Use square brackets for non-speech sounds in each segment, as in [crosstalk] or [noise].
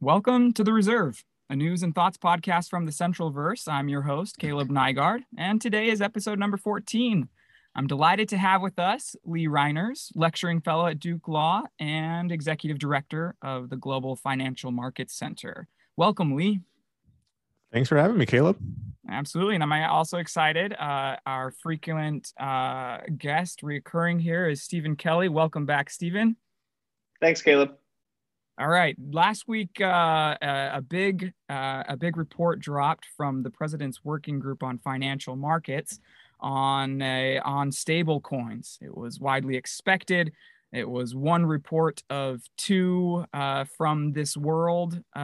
Welcome to The Reserve, a news and thoughts podcast from the Central Verse. I'm your host, Kaleb Nygaard, and today is episode number 14. I'm delighted to have with us Lee Reiners, lecturing fellow at Duke Law and executive director of the Global Financial Markets Center. Welcome, Lee. Thanks for having me, Kaleb. Absolutely. And I'm also excited. Uh, our frequent uh, guest recurring here is Steven Kelly. Welcome back, Steven. Thanks, Kaleb. All right. Last week, uh, a big uh, a big report dropped from the president's working group on financial markets on a, on stable coins. It was widely expected. It was one report of two uh, from this world, uh,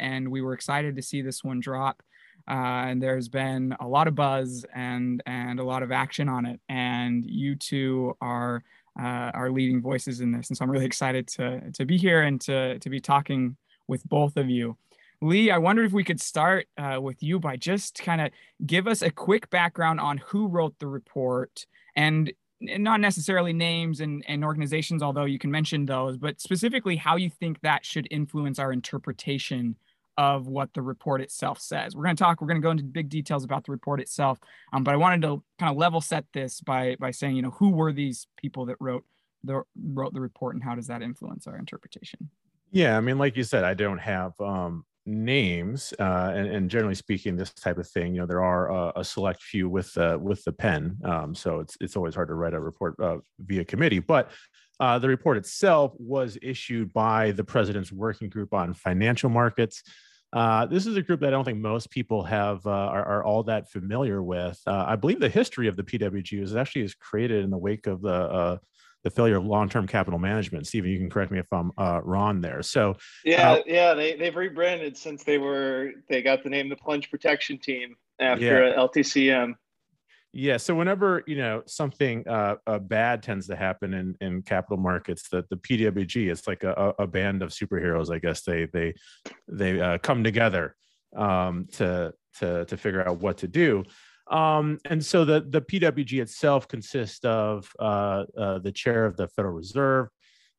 and we were excited to see this one drop. Uh, and there's been a lot of buzz and and a lot of action on it. And you two are uh, are leading voices in this. And so I'm really excited to, to be here and to, to be talking with both of you. Lee, I wondered if we could start uh, with you by just kind of give us a quick background on who wrote the report and not necessarily names and, and organizations, although you can mention those, but specifically how you think that should influence our interpretation of what the report itself says. We're going to talk, we're going to go into big details about the report itself. Um, but I wanted to kind of level set this by, by saying, you know, who were these people that wrote the, wrote the report and how does that influence our interpretation? Yeah. I mean, like you said, I don't have um, names uh, and, and, generally speaking, this type of thing, you know, there are uh, a select few with, uh, with the pen. Um, so it's, it's always hard to write a report uh, via committee, but uh, the report itself was issued by the president's working group on financial markets. Uh, this is a group that I don't think most people have uh, are, are, all that familiar with. Uh, I believe the history of the PWG was actually is created in the wake of the uh, the failure of long-term capital management. Steven, you can correct me if I'm uh, wrong there. So yeah, yeah, they they've rebranded since they were they got the name the Plunge Protection Team after yeah. LTCM. Yeah. So whenever you know something uh, bad tends to happen in in capital markets, that the PWG it's like a, a band of superheroes. I guess they they they uh, come together um, to to to figure out what to do. Um, and so the the PWG itself consists of uh, uh, the chair of the Federal Reserve,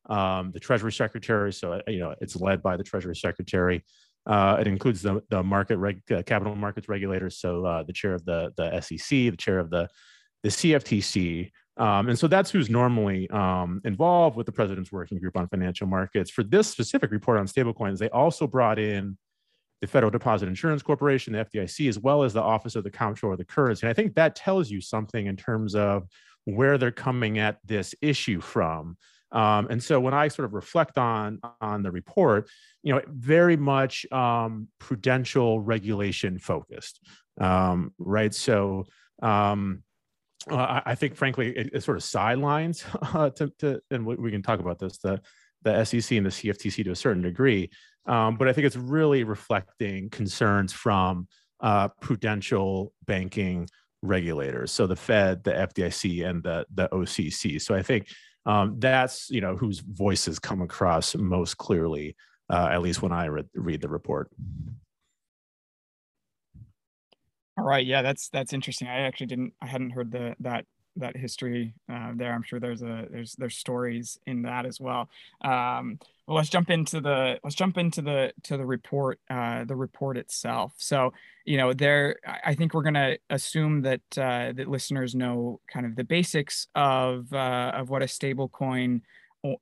um, the Treasury Secretary. So you know it's led by the Treasury Secretary. Uh, it includes the, the market reg, uh, capital markets regulators, so uh, the chair of the, the SEC, the chair of the, the CFTC. Um, and so that's who's normally um, involved with the president's working group on financial markets. For this specific report on stablecoins, they also brought in the Federal Deposit Insurance Corporation, the FDIC, as well as the Office of the Comptroller of the Currency. And I think that tells you something in terms of where they're coming at this issue from. Um, and so when I sort of reflect on on the report, you know, very much um, prudential regulation focused, um, right? So um, uh, I think, frankly, it, it sort of sidelines [laughs] uh, to, to, and we, can talk about this the the SEC and the CFTC to a certain degree, um, but I think it's really reflecting concerns from uh, prudential banking regulators, so the Fed, the FDIC, and the the OCC. So I think um, that's you know whose voices come across most clearly, uh, at least when I re- read the report. All right, yeah, that's that's interesting. I actually didn't, I hadn't heard the that that history uh, there. I'm sure there's a there's there's stories in that as well. Um, well, let's jump into the let's jump into the to the report uh, the report itself. So you know there I think we're gonna assume that uh, that listeners know kind of the basics of uh, of what a stable coin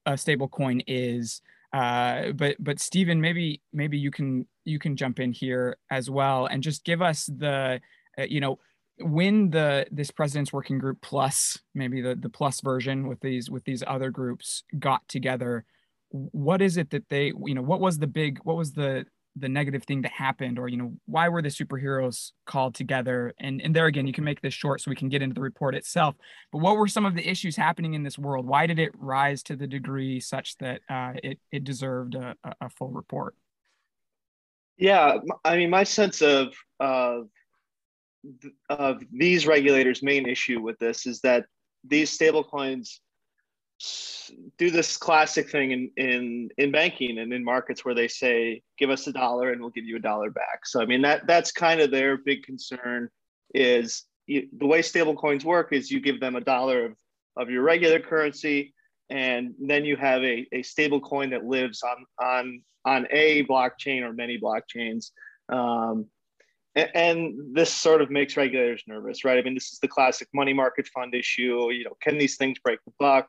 a stable coin is. Uh, but but Steven, maybe maybe you can you can jump in here as well and just give us the uh, you know when the this president's working group plus maybe the the plus version with these with these other groups got together what is it that they you know what was the big what was the the negative thing that happened? Or you know why were the superheroes called together? And and there again you can make this short so we can get into the report itself. But what were some of the issues happening in this world? Why did it rise to the degree such that uh, it it deserved a, a full report? Yeah i mean my sense of of of these regulators main issue with this is that these stablecoins do this classic thing in, in in banking and in markets where they say give us a dollar and we'll give you a dollar back so i mean that that's kind of their big concern is you, the way stable coins work is you give them a dollar of, of your regular currency and then you have a, a stable coin that lives on on on a blockchain or many blockchains. Um, and, and, this sort of makes regulators nervous, right? I mean, this is the classic money market fund issue. You know, can these things break the buck?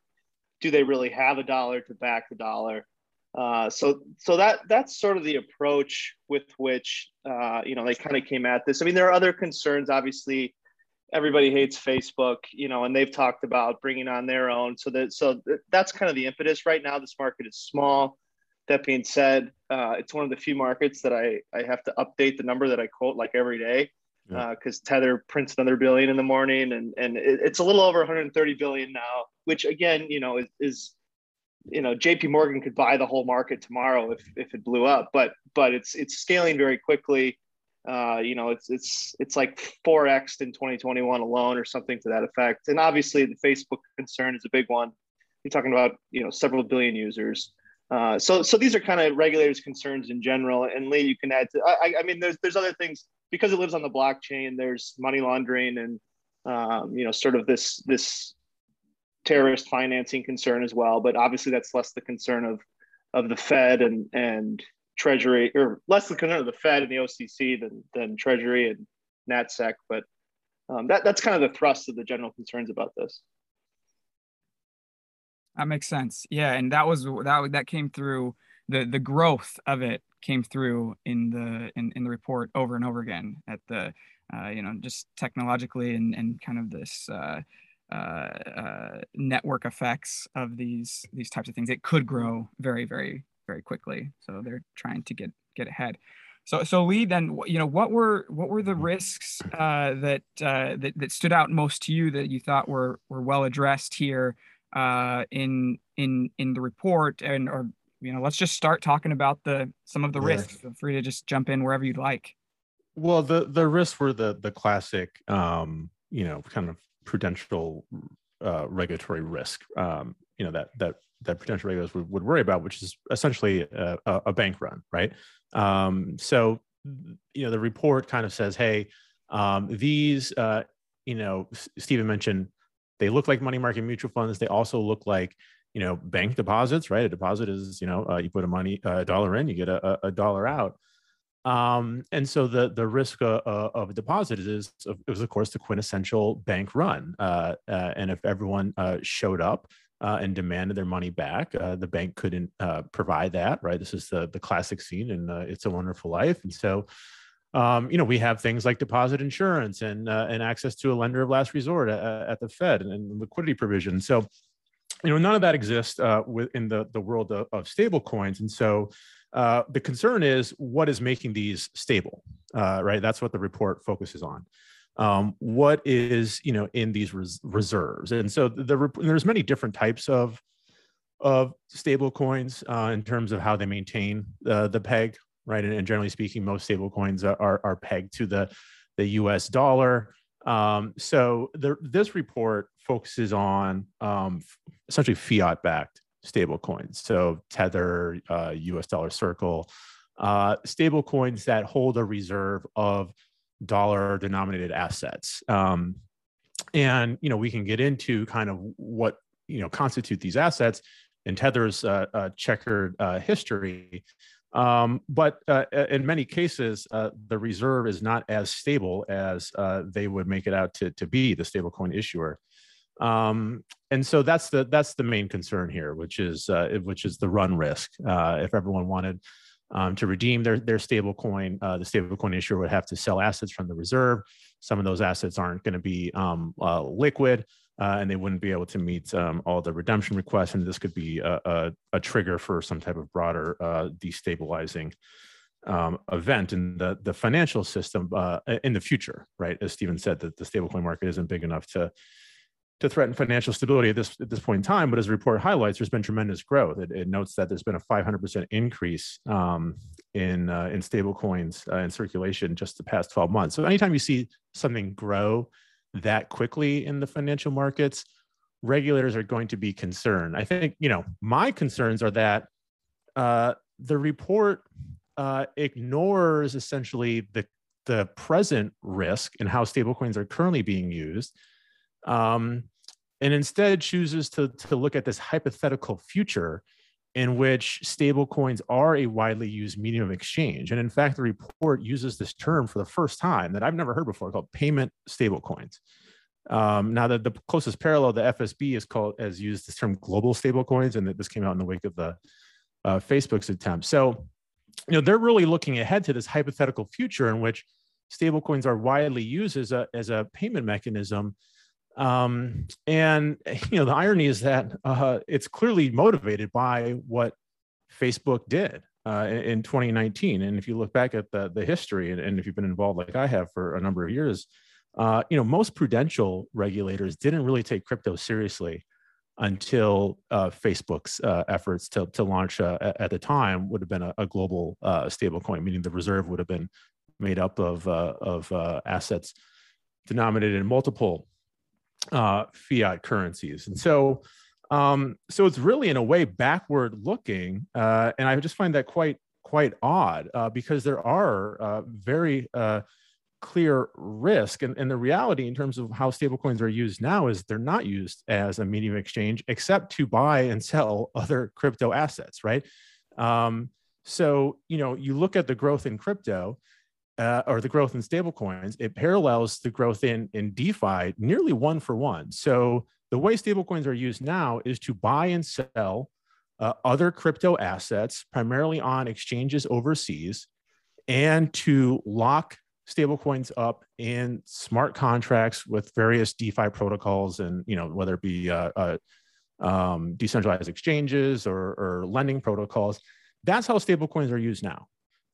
Do they really have a dollar to back the dollar? Uh, so, so that that's sort of the approach with which uh, you know they kind of came at this. I mean, there are other concerns. Obviously, everybody hates Facebook, you know, and they've talked about bringing on their own. So that so that's kind of the impetus right now. This market is small. That being said, uh, it's one of the few markets that I I have to update the number that I quote like every day because yeah. uh, Tether prints another billion in the morning, and and it, it's a little over 130 billion now, which again, you know, is, is you know JP Morgan could buy the whole market tomorrow if if it blew up, but but it's it's scaling very quickly. Uh, you know, it's it's it's like 4x in 2021 alone, or something to that effect. And obviously, the Facebook concern is a big one. You're talking about you know several billion users. Uh, so so these are kind of regulators' concerns in general. And Lee, you can add to. I, I mean, there's there's other things because it lives on the blockchain. There's money laundering and um, you know sort of this this terrorist financing concern as well. But obviously, that's less the concern of of the Fed and and Treasury, or less the concern of the Fed and the OCC than than Treasury and NatSec. But um, that that's kind of the thrust of the general concerns about this. That makes sense. Yeah, and that was that that came through the the growth of it came through in the in, in the report over and over again at the uh, you know just technologically and and kind of this uh, uh, uh, network effects of these these types of things. It could grow very very very quickly. So they're trying to get get ahead. So so Lee, then you know what were what were the risks [clears throat] uh, that, uh, that that stood out most to you that you thought were were well addressed here uh, in in in the report and or you know let's just start talking about the some of the yeah. risks. Feel free to just jump in wherever you'd like. Well, the the risks were the the classic um, you know kind of prudential uh, regulatory risk, um, you know, that that that prudential regulators would, would worry about, which is essentially a, a bank run, right? Um, so, you know, the report kind of says, hey, um, these, uh, you know, Steven mentioned they look like money market mutual funds. They also look like, you know, bank deposits, right? A deposit is, you know, uh, you put a money a dollar in, you get a, a dollar out. Um, and so the the risk uh, uh of a deposit is, it was of course the quintessential bank run. Uh, uh, and if everyone uh, showed up uh, and demanded their money back, the bank couldn't provide that. Right. This is the the classic scene in It's a Wonderful Life. And so. Um, you know, we have things like deposit insurance and and access to a lender of last resort at, at the Fed and, and, liquidity provision. So, you know, none of that exists uh, within the the world of, of stable coins. And so, uh, the concern is what is making these stable, uh, right? That's what the report focuses on. Um, what is you know in these res- reserves, and so the, the there's many different types of of stable coins uh, in terms of how they maintain the peg, right? And, and, generally speaking, most stable coins are, are pegged to the the U.S. dollar. Um, so the, this report focuses on um, essentially fiat backed stable coins. So Tether, uh, US dollar circle, uh, stable coins that hold a reserve of dollar denominated assets. Um, and, you know, we can get into kind of what, you know, constitute these assets and Tether's uh, uh, checkered uh, history. Um, but uh, in many cases, uh, the reserve is not as stable as uh, they would make it out to, to be the stablecoin issuer. Um, and so that's the that's the main concern here, which is uh, which is the run risk. Uh, if everyone wanted um, to redeem their their stable coin, uh, the stable coin issuer would have to sell assets from the reserve. Some of those assets aren't going to be um, uh, liquid, uh, and they wouldn't be able to meet um, all the redemption requests. And this could be a, a, a trigger for some type of broader uh, destabilizing um, event in the the financial system uh, in the future, right? As Steven said, that the stablecoin market isn't big enough to to threaten financial stability at this at this point in time. But as the report highlights, there's been tremendous growth. It, it notes that there's been a 500% increase um, in uh, in stable coins uh, in circulation just the past 12 months. So anytime you see something grow that quickly in the financial markets, regulators are going to be concerned. I think you know my concerns are that uh, the report uh, ignores essentially the the present risk and how stablecoins are currently being used um, and instead chooses to, to look at this hypothetical future in which stablecoins are a widely used medium of exchange. And in fact, the report uses this term for the first time that I've never heard before called payment stablecoins. Um, now, the, the closest parallel, the FSB is called has used this term global stablecoins, and this came out in the wake of the uh, Facebook's attempt. So, you know, they're really looking ahead to this hypothetical future in which stablecoins are widely used as a as a payment mechanism um, and [laughs] you know, the irony is that uh, it's clearly motivated by what Facebook did uh, in 2019. And if you look back at the the history, and, and if you've been involved like I have for a number of years, uh, you know, most prudential regulators didn't really take crypto seriously until uh, Facebook's uh, efforts to, to launch uh, at the time would have been a, a global uh, stablecoin, meaning the reserve would have been made up of, uh, of uh, assets denominated in multiple uh, fiat currencies. And so, um, so it's really in a way backward looking, uh, and I just find that quite quite odd uh, because there are uh, very uh, clear risk, and, and the reality in terms of how stablecoins are used now is they're not used as a medium of exchange except to buy and [laughs] sell other crypto assets, right? Um, so you know, you look at the growth in crypto uh, or the growth in stablecoins, it parallels the growth in in DeFi nearly one for one. So the way stablecoins are used now is to buy and sell uh, other crypto assets, primarily on exchanges overseas, and to lock stablecoins up in smart contracts with various DeFi protocols, and you know whether it be uh, uh um, decentralized exchanges or, or lending protocols. That's how stablecoins are used now.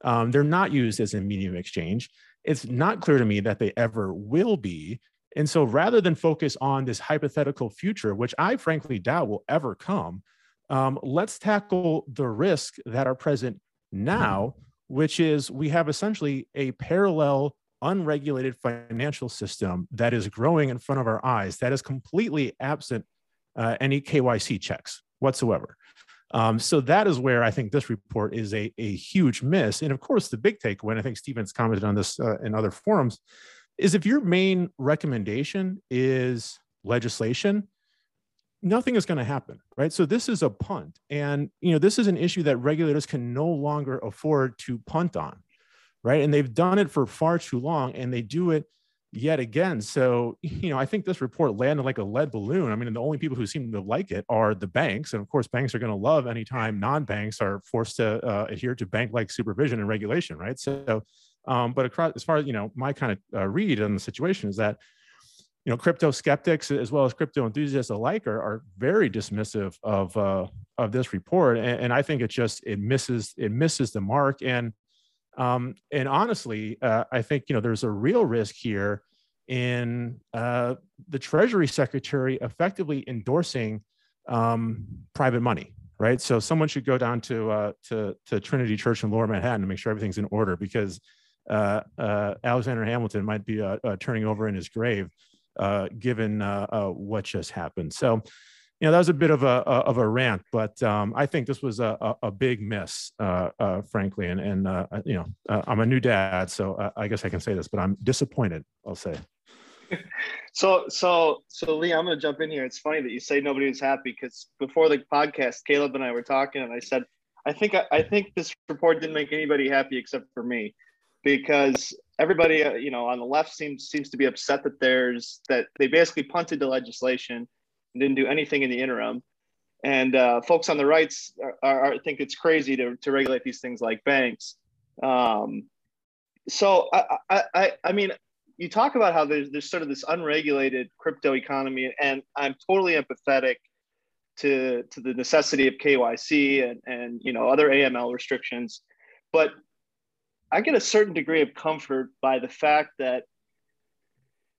Um, they're not used as a medium of exchange. It's not clear to me that they ever will be. And so rather than focus on this hypothetical future, which I frankly doubt will ever come, um, let's tackle the risk that are present now, which is we have essentially a parallel unregulated financial system that is growing in front of our eyes that is completely absent uh, any KYC checks whatsoever. Um, so that is where I think this report is a, a huge miss. And of course, the big takeaway, and I think Steven's commented on this uh, in other forums, is if your main recommendation is legislation, nothing is going to happen, right? So this is a punt. And, you know, this is an issue that regulators can no longer afford to punt on, right? And they've done it for far too long and they do it yet again. So, [laughs] you know, I think this report landed like a lead balloon. I mean, the only people who seem to like it are the banks. And of course, banks are going to love anytime non banks are forced to uh, adhere to bank like supervision and regulation, right? So, um, but across, as far as, you know, my kind of uh, read on the situation is that, you know, crypto skeptics as well as crypto enthusiasts alike are, are very dismissive of uh, of this report, and, and I think it just it misses it misses the mark. And um, and honestly, uh, I think you know there's a real risk here in uh, the Treasury Secretary effectively endorsing um, private money, right? So someone should go down to uh, to, to Trinity Church in Lower Manhattan to make sure everything's in order because uh, uh, Alexander Hamilton might be uh, turning over in his grave given what just happened. So you know that was a bit of a, of a rant, but um, I think this was a, a, big miss, uh, uh, frankly. And and uh, you know uh, I'm a new dad, so I guess I can say this, but I'm disappointed. I'll say. [laughs] So so so Lee, I'm going to jump in here. It's funny that you say nobody was happy because before the podcast, Kaleb and I were talking, and I said I think I, I think this report didn't make anybody happy except for me, because everybody uh, you know on the left seems seems to be upset that there's that they basically punted the legislation didn't do anything in the interim. And uh, folks on the rights are, are, think it's crazy to, to regulate these things like banks. Um, so I, I, I mean, you talk about how there's, there's sort of this unregulated crypto economy, and I'm totally empathetic to, to the necessity of KYC and, and you know other AML restrictions, but I get a certain degree of comfort by the fact that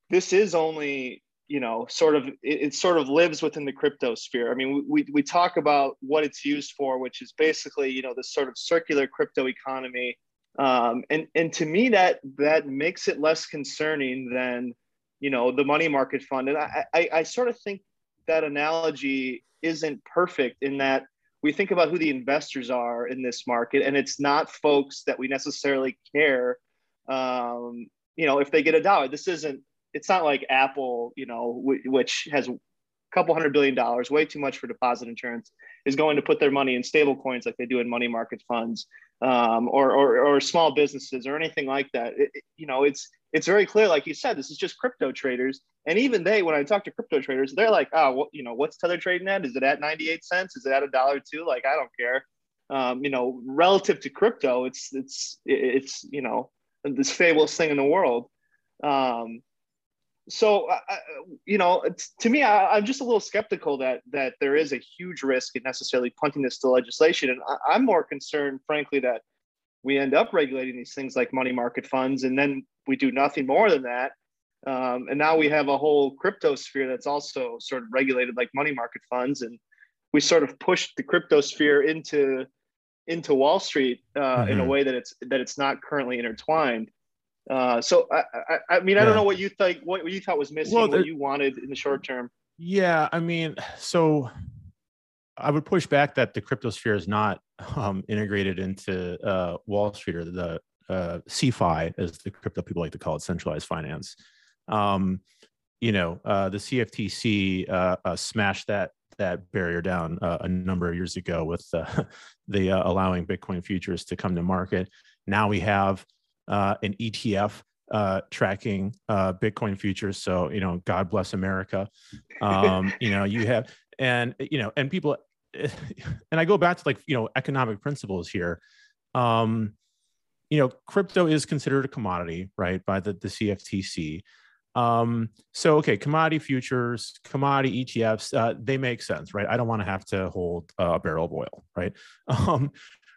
this is only you know sort of it, it, sort of lives within the crypto sphere i mean we, we talk about what it's used for which is basically you know this sort of circular crypto economy. Um, and and to me that that makes it less concerning than you know the money market fund. And i i, I sort of think that analogy isn't perfect in that we think about who the investors are in this market and it's not folks that we necessarily care um, you know if they get a dollar. This isn't it's not like Apple, you know, w- which has a couple hundred billion dollars, way too much for deposit insurance. is going to put their money in stable coins like they do in money market funds um, or, or, or small businesses or anything like that. It, it, you know, it's it's very clear, like you said, this is just crypto traders, and even they, when I talk to crypto traders, they're like, oh, well, you know, what's Tether trading at? Is it at ninety eight cents? Is it at a dollar two? Like, I don't care. Um, you know, relative to crypto, it's it's it's you know this fabulous thing in the world. Um, so uh, you know to me I, am just a little skeptical that that there is a huge risk in necessarily punting this to legislation and I, am more concerned frankly that we end up regulating these things like money market funds and then we do nothing more than that um, and now we have a whole crypto sphere that's also sort of regulated like money market funds and we sort of pushed the crypto sphere into into wall street uh, mm-hmm. in a mm-hmm. way that it's that it's not currently intertwined uh, so I, I, I mean, I don't know what you think, what you thought was missing, well, what you wanted in the short term. Yeah, I mean, so I would push back that the cryptosphere is not um, integrated into uh, Wall Street or the uh, CeFi, as the crypto people like to call it, centralized finance. Um, you know, uh, the CFTC uh, uh, smashed that that barrier down uh, a number of years ago with uh, [laughs] the uh, allowing Bitcoin futures to come to market. Now we have uh, an ETF uh, tracking uh, Bitcoin futures. So you know, God bless America. Um, [laughs] you know, you have and you know, and people, [laughs] and I go back to like you know economic principles here. Um, you know, crypto is considered a commodity, right, by the the CFTC. Um, so okay, commodity futures, commodity ETFs, uh, they make sense, right? I don't want to have to hold a barrel of oil, right? [laughs] Um,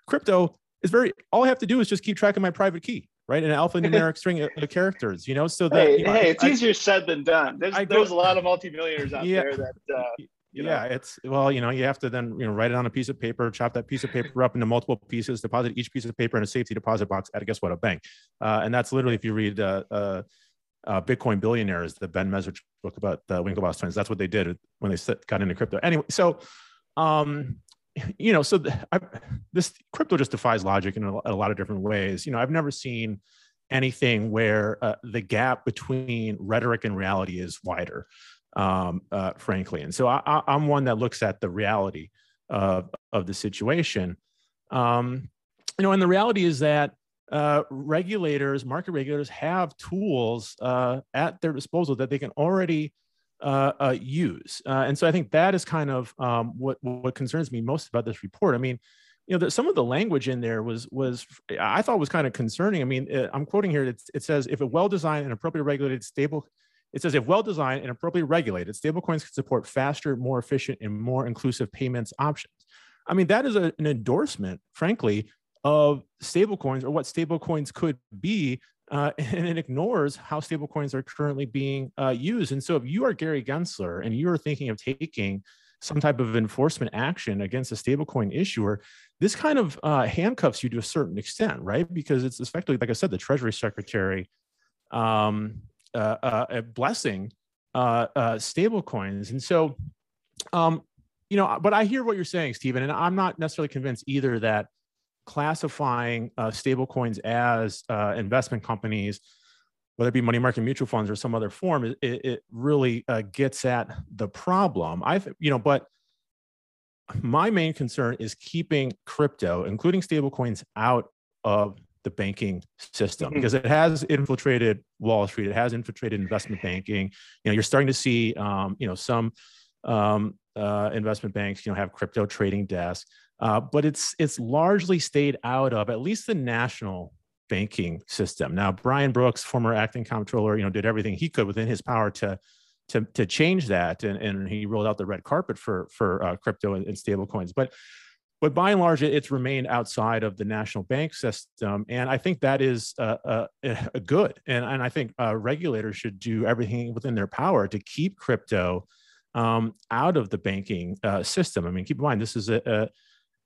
crypto is very all I have to do is just keep track of my private key, right? An alphanumeric [laughs] string of, characters, you know. So that hey, you know, hey it's I, easier said than done. There's I there's a lot of multimillionaires out yeah, there that. Uh, you know. yeah, it's well, you know, you have to then you know write it on a piece of paper, chop that piece of paper up into multiple pieces, deposit each piece of paper in a safety deposit box at a guess what a bank, uh, and that's literally if you read uh, uh, uh, Bitcoin billionaires, the Ben Mezrich book about the Winklevoss twins. That's what they did when they got into crypto. Anyway, so um, you know, so the, I, this crypto just defies logic in a, a, lot of different ways. You know, I've never seen anything where uh, the gap between rhetoric and reality is wider, um, uh, frankly. And so I, am one that looks at the reality of, of the situation. Um, you know, and the reality is that uh, regulators, market regulators, have tools uh, at their disposal that they can already uh, uh, use. Uh, and so I think that is kind of um, what what concerns me most about this report. I mean, you know, the, some of the language in there was was I thought was kind of concerning. I mean, uh, I'm quoting here. It, it says if a well-designed and appropriately regulated stable, it says if well-designed and appropriately regulated, stablecoins can support faster, more efficient, and more inclusive payments options. I mean, that is a, an endorsement, frankly, of stablecoins or what stablecoins could be uh, [laughs] and it ignores how stablecoins are currently being uh, used. And so, if you are Gary Gensler and you are thinking of taking some type of enforcement action against a stablecoin issuer, this kind of uh, handcuffs you to a certain extent, right? Because it's effectively, like I said, the Treasury Secretary um, uh, uh, blessing uh, stablecoins. And so, um, you know, but I hear what you're saying, Steven, and I'm not necessarily convinced either that classifying uh, stablecoins as uh, investment companies, whether it be money market mutual funds or some other form, it, it really uh, gets at the problem. I've, you know, but my main concern is keeping crypto, including stablecoins, out of the banking system mm-hmm. because it has infiltrated Wall Street. It has infiltrated investment banking. You know, you're starting to see, um, you know, some um, uh, investment banks, you know, have crypto trading desks. Uh, but it's it's largely stayed out of at least the national banking system. Now, Brian Brooks, former acting comptroller, you know, did everything he could within his power to to, to change that, and, and he rolled out the red carpet for for uh, crypto and, and stable coins. But but by and large, it's remained outside of the national bank system, and I think that is uh, uh, [laughs] good. And and I think uh, regulators should do everything within their power to keep crypto um, out of the banking uh, system. I mean, keep in mind this is a, a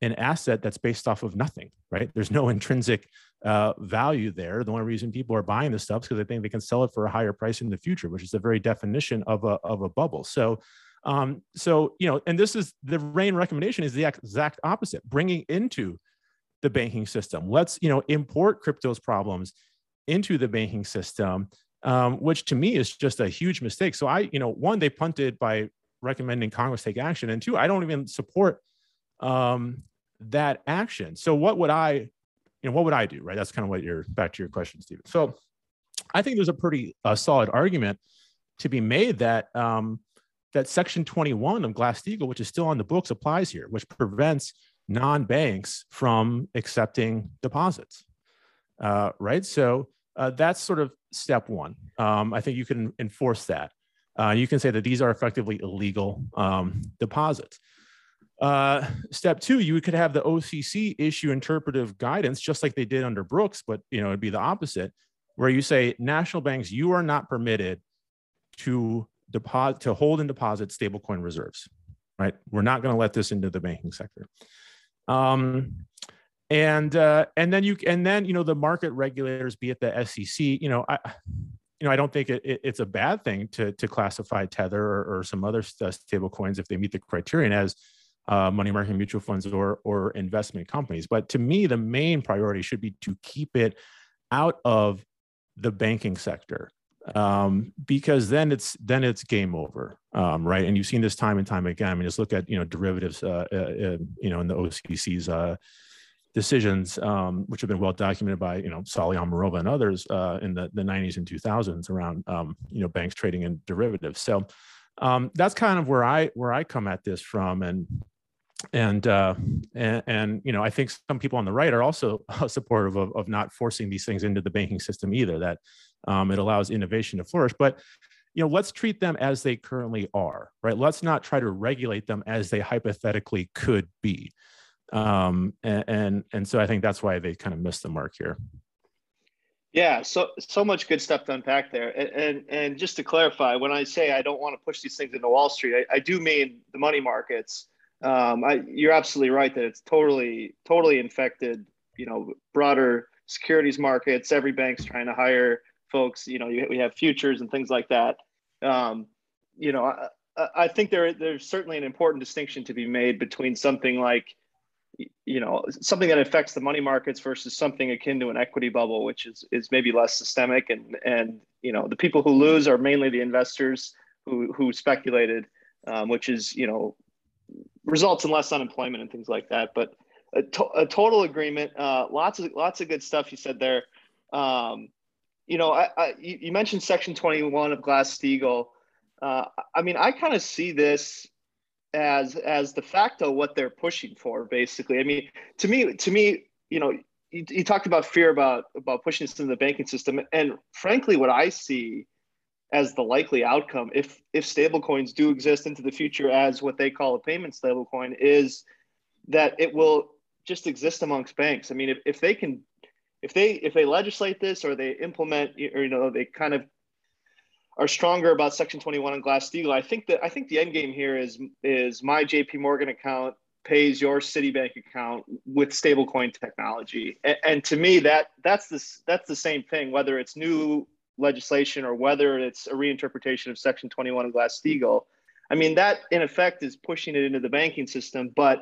an asset that's based off of nothing, right? There's no [laughs] intrinsic uh, value there. The only reason people are buying this stuff is because they think they can sell it for a higher price in the future, which is the very definition of a, of a bubble. So, um, so you know, and this is the RAIN recommendation is the exact opposite, bringing into the banking system. Let's you know import crypto's problems into the banking system, um, which to me is just a huge mistake. So I, you know, one they punted by recommending Congress take action, and two, I don't even support um, that action. So what would I, you know, what would I do? Right. That's kind of what you're back to your question, Steven. So I think there's a pretty uh, solid argument to be made that um, that Section 21 of Glass Steagall, which is still on the books, applies here, which prevents non-banks from accepting deposits. Uh, right. So uh, that's sort of step one. Um, I think you can enforce that. Uh, you can say that these are effectively illegal um, deposits. Uh, step two, you could have the OCC issue interpretive guidance, just like they did under Brooks, but you know it'd be the opposite, where you say national banks, you are not permitted to deposit to hold and deposit stablecoin reserves. Right, we're not going to let this into the banking sector. Um, and uh, and then you and then you know the market regulators, be it the SEC, you know, I you know I don't think it, it, it's a bad thing to to classify Tether or, or some other stable coins if they meet the criterion as uh, money market mutual funds or or investment companies. But to me, the main priority should be to keep it out of the banking sector um, because then it's then it's game over, um, right? And you've seen this time and time again. I mean, just look at you know derivatives, uh, uh, uh you know, in the OCC's uh, decisions, um, which have been well documented by you know Saule Omarova and others uh, in the, the 90s and 2000s around um, you know banks trading in derivatives. So um, that's kind of where I where I come at this from, and and, uh, and and you know I think some people on the right are also [laughs] supportive of, of not forcing these things into the banking system either. That um, it allows innovation to flourish, but you know let's treat them as they currently are, right? Let's not try to regulate them as they hypothetically could be. Um, and, and and so I think that's why they kind of missed the mark here. Yeah, so so much good stuff to unpack there. And, and and, just to clarify, when I say I don't want to push these things into Wall Street, I, I do mean the money markets um, I, you're absolutely right that it's totally totally infected. You know, broader securities markets. Every bank's trying to hire folks. You know, you, we have futures and things like that. Um, you know, I, I think there there's certainly an important distinction to be made between something like you know something that affects the money markets versus something akin to an equity bubble which is is maybe less systemic and and you know the people who lose are mainly the investors who who speculated um, which is you know results in less unemployment and things like that. But a, to- a total agreement. Uh, lots of lots of good stuff you said there. Um, you know, I, I, you mentioned Section 21 of Glass Steagall. Uh, I mean, I kind of see this as as de facto what they're pushing for, basically. I mean, to me, to me, you know, you, you talked about fear about about pushing this into the banking system, and frankly, what I see as the likely outcome if if stablecoins do exist into the future as what they call a payment stablecoin is that it will just exist amongst banks. I mean, if, if they can, if they if they legislate this or they implement, or you know, they kind of are stronger about Section 21 and Glass Steagall. I think that I think the end game here is is my JP Morgan account pays your Citibank account with stablecoin technology, and, and to me that that's this that's the same thing. Whether it's new legislation or whether it's a reinterpretation of Section 21 of Glass Steagall. I mean, that in effect is pushing it into the banking system, but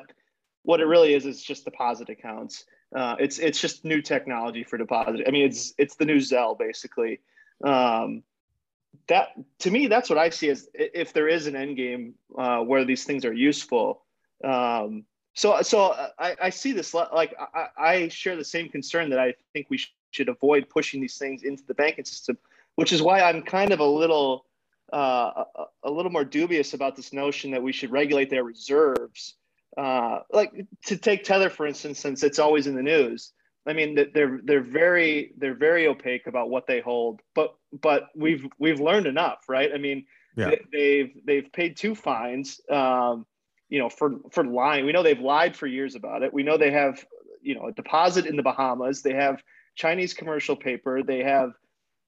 what it really is is just deposit accounts. Uh, it's it's just new technology for deposit. I mean, it's it's the new Zelle basically. Um, that to me, that's what I see as if there is an end game uh, where these things are useful. Um, so so I, I see this like I, I share the same concern that I think we should avoid pushing these things into the banking system, which is why I'm kind of a little uh, a, a, little more dubious about this notion that we should regulate their reserves. Uh, like to take Tether for instance, since it's always in the news. I mean, they're they're very they're very opaque about what they hold, but but we've we've learned enough, right? I mean, yeah. they, have they've paid two fines, um, you know, for for lying. We know they've lied for years about it. We know they have you know a deposit in the Bahamas. They have Chinese commercial paper. They have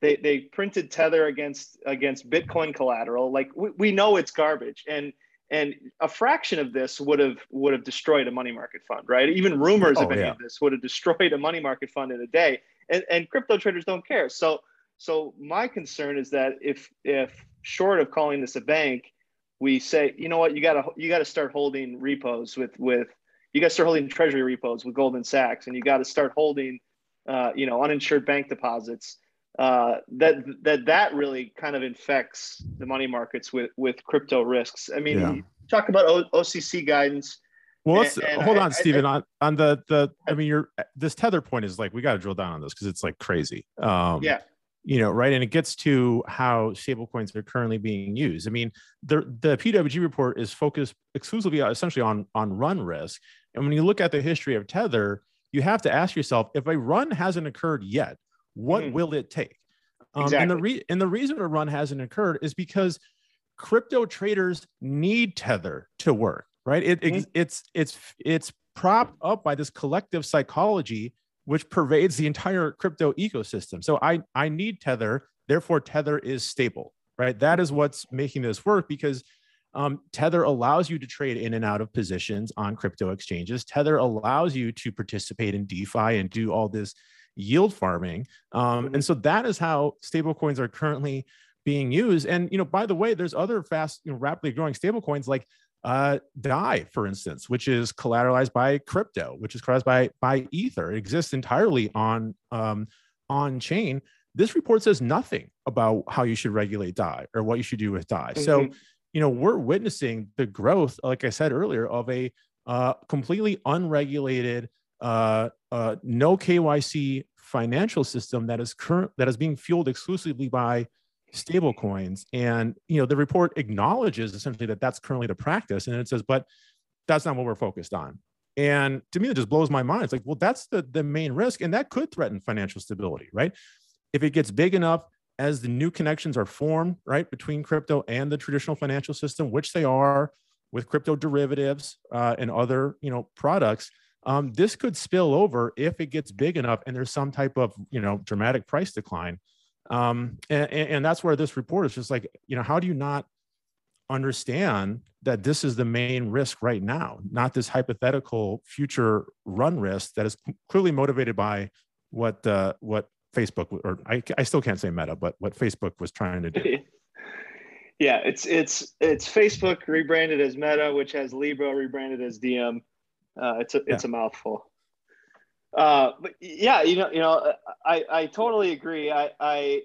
they they printed tether against against Bitcoin collateral. Like we, we know it's garbage, and and a fraction of this would have would have destroyed a money market fund, right? Even rumors oh, of any yeah. of this would have destroyed a money market fund in a day, and and crypto traders don't care. So so my concern is that if if short of calling this a bank, we say you know what you gotta you gotta start holding repos with with you got to start holding treasury repos with Goldman Sachs, and you got to start holding uh, you know, uninsured bank deposits, uh, that that that really kind of infects the money markets with with crypto risks. I mean, yeah. talk about o- OCC guidance. Well, let's and, and hold I, on, Steven. I, on on the the I mean, your this tether point is like we got to drill down on this because it's like crazy. Um, yeah. You know, right, and it gets to how stablecoins are currently being used. I mean, the the PWG report is focused exclusively, essentially, on on run risk. And when you look at the history of tether, you have to ask yourself if a run hasn't occurred yet, what mm. will it take? Um, exactly. And the re- and the reason a run hasn't occurred is because crypto traders need tether to work right it, mm-hmm. it's it's it's propped up by this collective psychology which pervades the entire crypto ecosystem so i i need tether therefore tether is stable right that is what's making this work because um, tether allows you to trade in and out of positions on crypto exchanges tether allows you to participate in defi and do all this yield farming um, and mm-hmm. so that is how stablecoins are currently being used. And you know, by the way, there's other fast, you know, rapidly growing stablecoins like uh, DAI, for instance, which is collateralized by crypto, which is collateralized by by Ether. It exists entirely on um, on chain. This report says nothing about how you should regulate DAI or what you should do with DAI. Mm-hmm. So, you know, we're witnessing the growth, like I said earlier, of a uh, completely unregulated, uh, uh, no KYC financial system that is current that is being fueled exclusively by stable coins. And you know the report acknowledges essentially that that's currently the practice and it says but that's not what we're focused on. And to me it just blows my mind. It's like well that's the the main risk and that could threaten financial stability right? If it gets big enough as the new connections are formed right between crypto and the traditional financial system which they are with crypto derivatives uh, and other you know products um, this could spill over if it gets big enough and there's some type of you know dramatic price decline. Um, and, and that's where this report is just like you know how do you not understand that this is the main risk right now not this hypothetical future run risk that is clearly motivated by what uh, what facebook or I, I still can't say meta but what facebook was trying to do [laughs] yeah it's it's it's facebook rebranded as meta which has libra rebranded as Diem. uh, it's a it's yeah. a mouthful uh, but yeah, you know, you know, I, I totally agree. I, I,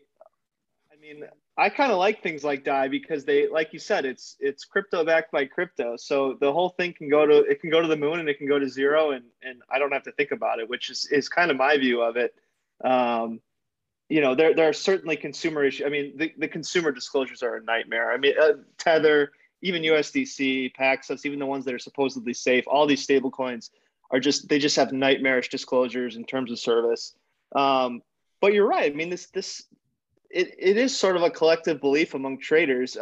I mean, I kind of like things like DAI because they, like you said, it's it's crypto backed by crypto. So the whole thing can go to it can go to the moon and it can go to zero, and and I don't have to think about it, which is is kind of my view of it. Um, you know, there there are certainly consumer issues. I mean, the, the consumer disclosures are a nightmare. I mean, uh, Tether, even USDC, Paxos, even the ones that are supposedly safe, all these stable coins are just they just have nightmarish disclosures in terms of service. Um, but you're right. I mean, this this it, it is sort of a collective belief among traders.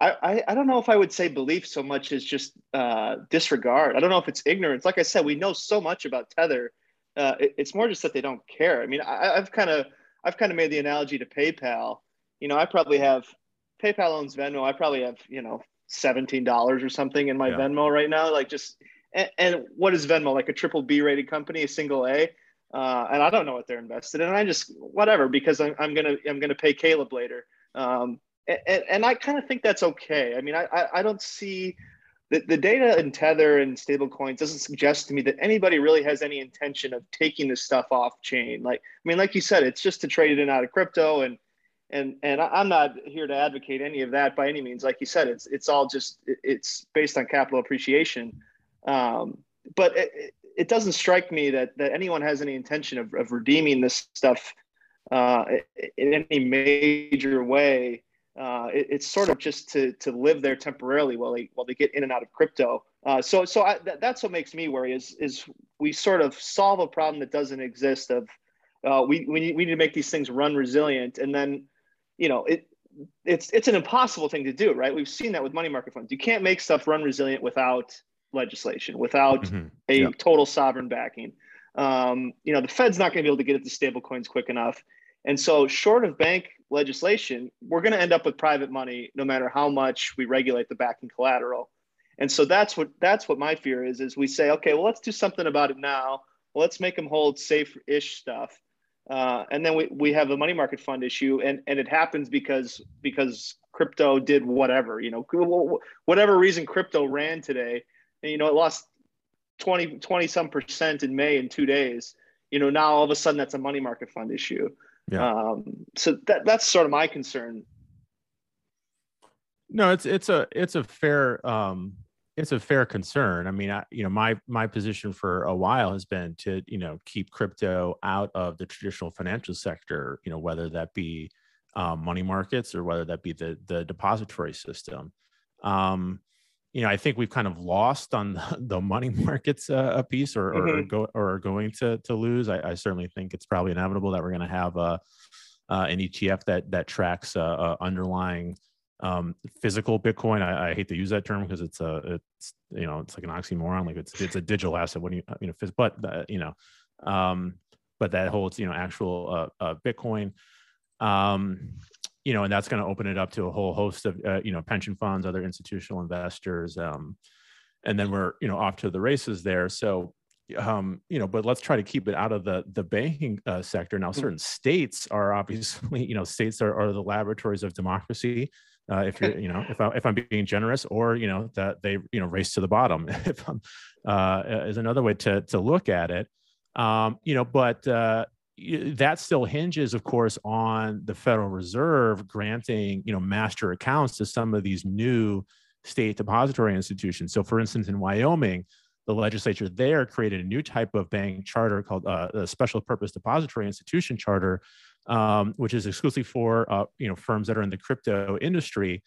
I, I, I don't know if I would say belief so much as just uh, disregard. I don't know if it's ignorance. Like I said, we know so much about Tether. Uh, it, it's more just that they don't care. I mean, I, I've kind of I've kind of made the analogy to PayPal. You know, I probably have PayPal owns Venmo. I probably have you know seventeen dollars or something in my yeah. Venmo right now. Like just and, and, what is Venmo like a triple B rated company, a single A? Uh, and I don't know what they're invested in. I just whatever because I'm, I'm gonna I'm gonna pay Kaleb later. Um, and, and I kind of think that's okay. I mean, I, I, I don't see the, the data in Tether and stable coins doesn't suggest to me that anybody really has any intention of taking this stuff off chain. Like, I mean, like you said, it's just to trade it in out of crypto and and and I'm not here to advocate any of that by any means. Like you said, it's it's all just it's based on capital appreciation. Um, but it, it, doesn't strike me that that anyone has any intention of, of redeeming this stuff uh, in any major way. Uh, it, it's sort of just to to live there temporarily while they while they get in and out of crypto. Uh, so so I, th- that's what makes me worry is is we sort of solve a problem that doesn't exist. Of uh, we we need, we need to make these things run resilient, and then you know it it's it's an impossible thing to do, right? We've seen that with money market funds. You can't make stuff run resilient without legislation, without mm-hmm. a yep. total sovereign backing. Um, you know, the Fed's not going to be able to get at the stable coins quick enough. And so, short of bank legislation, we're going to end up with private money no matter how much we regulate the backing collateral. And so that's what that's what my fear is. Is we say, okay, well, let's do something about it now. Well, let's make them hold safe-ish stuff, uh, and then we, we have the money market fund issue, and and it happens because because crypto did whatever you know whatever reason crypto ran today And, you know, it lost 20, 20 some percent in May in two days. You know, now all of a sudden that's a money market fund issue. Yeah. Um, so that, that's sort of my concern. No, it's it's a it's a fair um, it's a fair concern. I mean, I, you know, my my position for a while has been to you know keep crypto out of the traditional financial sector. You know, whether that be um, money markets or whether that be the the depository system. Um, you know, I think we've kind of lost on the, [laughs] money [laughs] markets uh, a piece, or mm-hmm. or, go, or going to to lose. I, I, certainly think it's probably inevitable that we're going to have a uh, an ETF that that tracks uh, uh, underlying um, physical Bitcoin. I, I, hate to use that term because it's a it's you know it's like an oxymoron. Like it's it's a digital asset. When you you know, but uh, you know, um, but that holds you know actual uh, uh, Bitcoin. Um, you know, and that's going to open it up to a whole host of uh, you know pension funds, other institutional investors, um, and then we're you know off to the races there. So um, you know, but let's try to keep it out of the the banking uh, sector. Now, mm. certain states are obviously, [laughs] you know, states are, are the laboratories of democracy. Uh, if you're, you know, if I if I'm being generous, or you know that they you know race to the bottom, [laughs] if I'm, uh, is another way to to look at it. Um, you know, but uh, that still hinges, of course, on the Federal Reserve granting you know master accounts to some of these new state depository institutions. So, for instance, in Wyoming, the legislature there created a new type of bank charter called uh, a special purpose depository institution charter, um, which is exclusively for uh, you know firms that are in the crypto industry.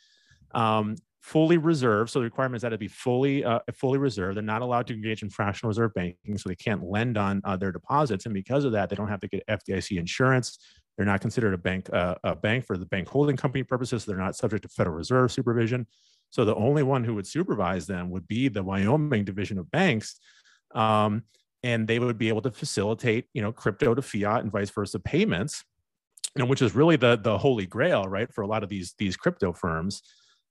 Um, fully reserved, so the requirement is that it be fully uh, fully reserved. They're not allowed to engage in fractional reserve banking, so they can't lend on uh, their deposits, and because of that, they don't have to get FDIC insurance. They're not considered a bank uh, a bank for the bank holding company purposes. So they're not subject to Federal Reserve supervision. So the only one who would supervise them would be the Wyoming division of banks. Um, and they would be able to facilitate, you know, crypto to fiat and vice versa payments, you know, which is really the the holy grail, right, for a lot of these these crypto firms,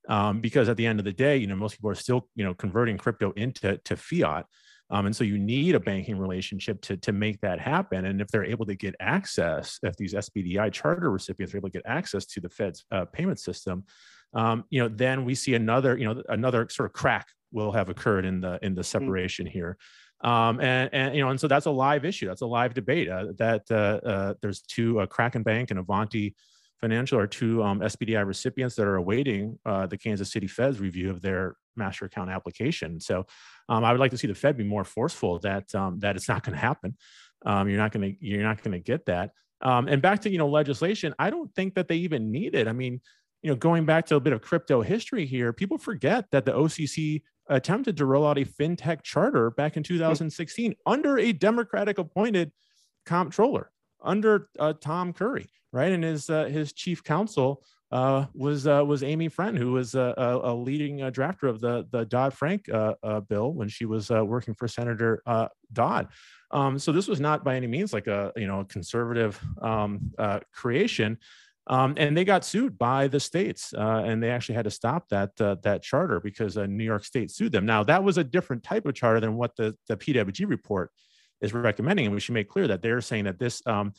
um, because at the end of the day, you know, most people are still, you know, converting crypto into to fiat, um, and so you need a banking relationship to to make that happen. And if they're able to get access, if these SPDI charter recipients are able to get access to the Fed's uh, payment system, um, you know, then we see another, you know, another sort of crack will have occurred in the in the mm. separation here. Um, and, and you know, and so that's a live issue. That's a live debate. Uh, that uh, uh, there's two uh, Kraken Bank and Avanti Financial are two um, SPDI recipients that are awaiting uh, the Kansas City Fed's review of their master account application. So um, I would like to see the Fed be more forceful that um, that it's not going to happen. Um, you're not going to you're not going to get that. Um, and back to you know legislation, I don't think that they even need it. I mean, you know, going back to a bit of crypto history here, people forget that the OCC attempted to roll out a fintech charter back in 2016 under a Democratic appointed comptroller, under uh, Tom Curry, right? And his uh, his chief counsel uh, was uh, was Amy Friend, who was a, a leading uh, drafter of the the Dodd Frank uh, bill when she was working for Senator Dodd. Um, so this was not by any means like a you know conservative um, creation. Um, and they got sued by the states, uh, and they actually had to stop that uh, that charter because uh, New York State sued them. Now that was a different type of charter than what the, the PWG report is recommending, and we should make clear that they're saying that this um,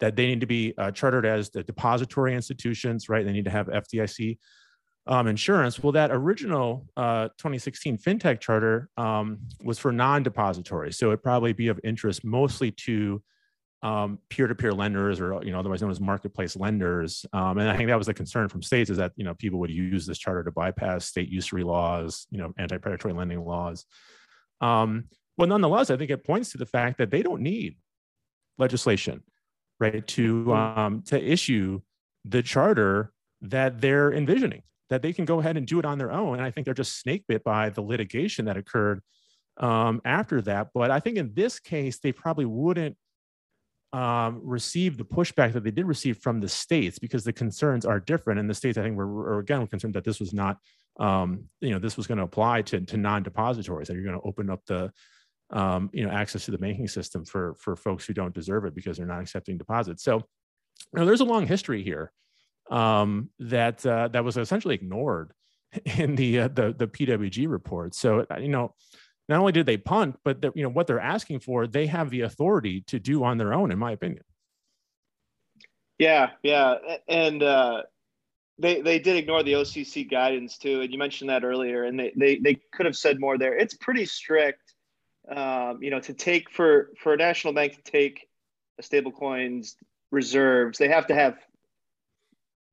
that they need to be uh, chartered as the depository institutions, right? They need to have FDIC um, insurance. Well, that original uh, 2016 fintech charter um, was for non-depository, so it'd probably be of interest mostly to um, peer-to-peer lenders or you know otherwise known as marketplace lenders um, and i think that was the concern from states is that you know people would use this charter to bypass state usury laws you know anti-predatory lending laws um, but nonetheless i think it points to the fact that they don't need legislation right to um, to issue the charter that they're envisioning that they can go ahead and do it on their own and i think they're just snake bit by the litigation that occurred um, after that but i think in this case they probably wouldn't um, receive the pushback that they did receive from the states because the concerns are different. And the states, I think, were, were again concerned that this was not, um, you know, this was going to apply to, to non-depositories, that you're going to open up the, um, you know, access to the banking system for for folks who don't deserve it because they're not accepting deposits. So, you know, there's a long history here um, that uh, that was essentially ignored [laughs] in the uh, the the PWG report. So, you know not only did they punt, but you know what they're asking for, they have the authority to do on their own, in my opinion. Yeah, yeah, and uh, they they did ignore the OCC guidance too, and you mentioned that earlier, and they they they could have said more there. It's pretty strict, um, you know, to take for for a national bank to take a stablecoin's reserves, they have to have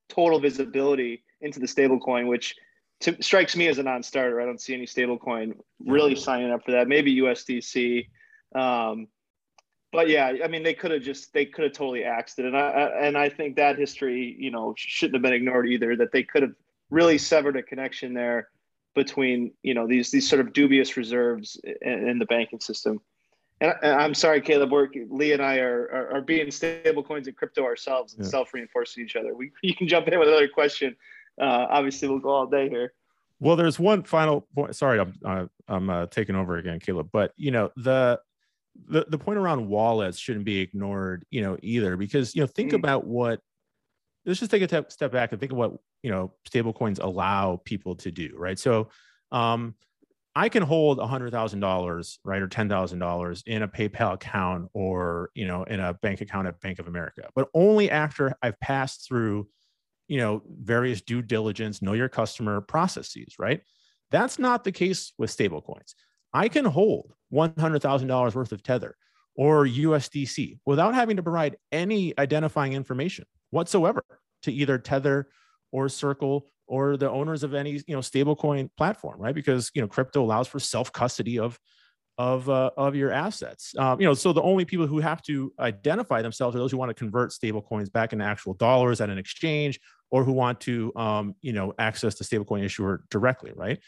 total visibility into the stablecoin, which to, strikes me as a non-starter. I don't see any stablecoin really signing up for that. Maybe USDC, um, but yeah, I mean, they could have just they could have totally axed it, and I and I think that history, you know, shouldn't have been ignored either. That they could have really severed a connection there between you know these these sort of dubious reserves in, in the banking system. And, I, am sorry, Kaleb. We're, Lee and I are, are, are being stable coins and crypto ourselves and yeah. self reinforcing each other. We [laughs] you can jump in with another question. Uh, obviously, we'll go all day here. Well, there's one final point. Sorry, I'm uh, I'm uh, taking over again, Kaleb. But you know the the the point around wallets shouldn't be ignored, you know, either because you know think mm. about what. Let's just take a step step back and think of what you know stable coins allow people to do, right? So, um, I can hold a hundred thousand dollars, right, or ten thousand dollars in a PayPal account or you know in a bank account at Bank of America, but only after I've passed through, you know, various due diligence, know your customer processes, right? That's not the case with stablecoins. I can hold $100,000 worth of Tether or USDC without having to provide any identifying information whatsoever to either Tether or Circle or the owners of any you know stablecoin platform, right? Because you know crypto allows for self custody of of uh, of your assets. Um, you know, so the only people who have to identify themselves are those who want to convert stablecoins back into actual dollars at an exchange, or who want to um, you know access the stablecoin issuer directly, right?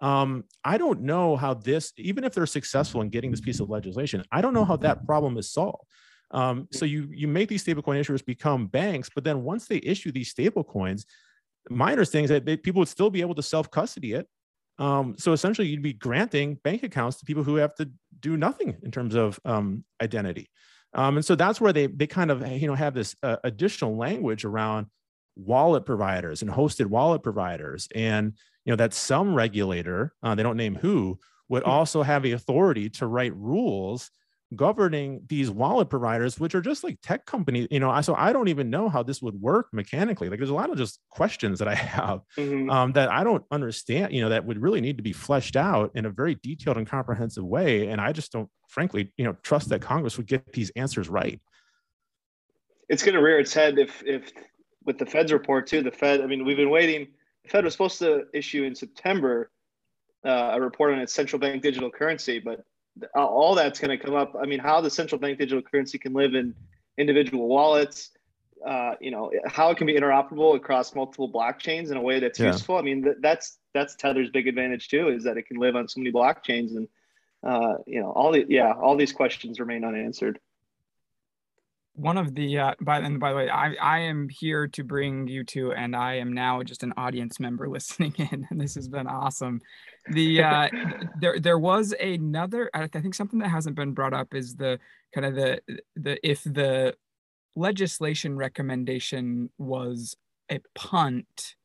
um, I don't know how this, even if they're successful in getting this piece of legislation, I don't know how that problem is solved. Um, so you you make these stablecoin issuers become banks, but then once they issue these stablecoins, my understanding is that they, people would still be able to self custody it. Um, so essentially, you'd be granting bank accounts to people who have to do nothing in terms of um, identity. Um, and so that's where they they kind of you know have this uh, additional language around wallet providers and hosted wallet providers and you know that some regulator uh, they don't name who would hmm. also have the authority to write rules governing these wallet providers which are just like tech companies you know so i don't even know how this would work mechanically. Like there's a lot of just questions that i [laughs] have mm-hmm. um, that i don't understand you know that would really need to be fleshed out in a very detailed and comprehensive way and i just don't frankly you know trust that congress would get these answers right. It's going to rear its head if if with the fed's report too. The fed i mean we've been waiting. The Fed was supposed to issue in September uh, a report on its central bank digital currency, but all that's going to come up. I mean, how the central bank digital currency can live in individual wallets, uh, you know, how it can be interoperable across multiple blockchains in a way that's yeah. useful. I mean, that's that's Tether's big advantage too, is that it can live on so many blockchains, and uh, you know, all the yeah, all these questions remain unanswered one of the uh, by and by the way, I I am here to bring you to, and I am now just an audience member [laughs] listening in, and this has been awesome. The uh, [laughs] there there was another. I think something that hasn't been brought up is the kind of the the if the legislation recommendation was a punt,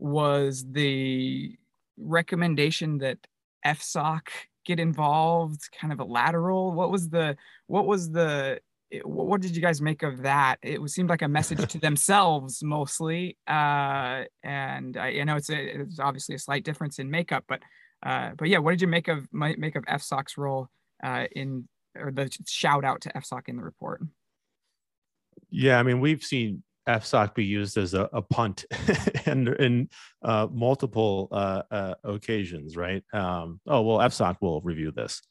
was the recommendation that FSOC get involved kind of a lateral? What was the what was the what did you guys make of that? It seemed like a message to [laughs] themselves mostly, uh, and I you know it's a, it's obviously a slight difference in makeup, but uh, but yeah, what did you make of make of FSOC's role uh, in or the shout out to FSOC in the report? Yeah, I mean we've seen FSOC be used as a, a punt [laughs] and in uh, multiple uh, uh, occasions, right? Um, oh well, FSOC will review this.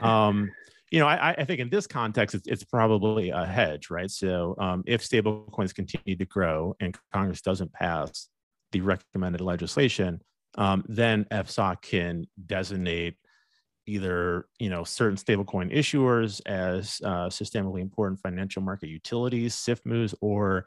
Um, you know, I, I think in this context, it's, it's probably a hedge, right? So um, if stablecoins continue to grow and Congress doesn't pass the recommended legislation, um, then FSOC can designate either you know certain stablecoin issuers as uh, systemically important financial market utilities, SIFMUs, or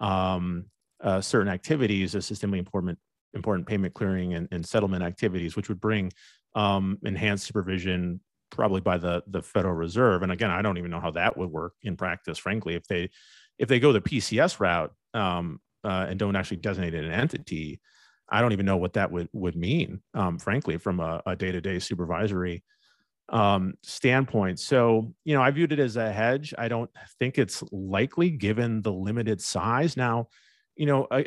um, uh, certain activities as systemically important important payment clearing and, and settlement activities, which would bring um, enhanced supervision probably by the the Federal Reserve. And again, I don't even know how that would work in practice, frankly. If they if they go the PCS route um, uh, and don't actually designate an entity, I don't even know what that would would mean, um, frankly, from a day to day supervisory um, standpoint. So, you know, I viewed it as a hedge. I don't think it's likely given the limited size. Now, you know, I,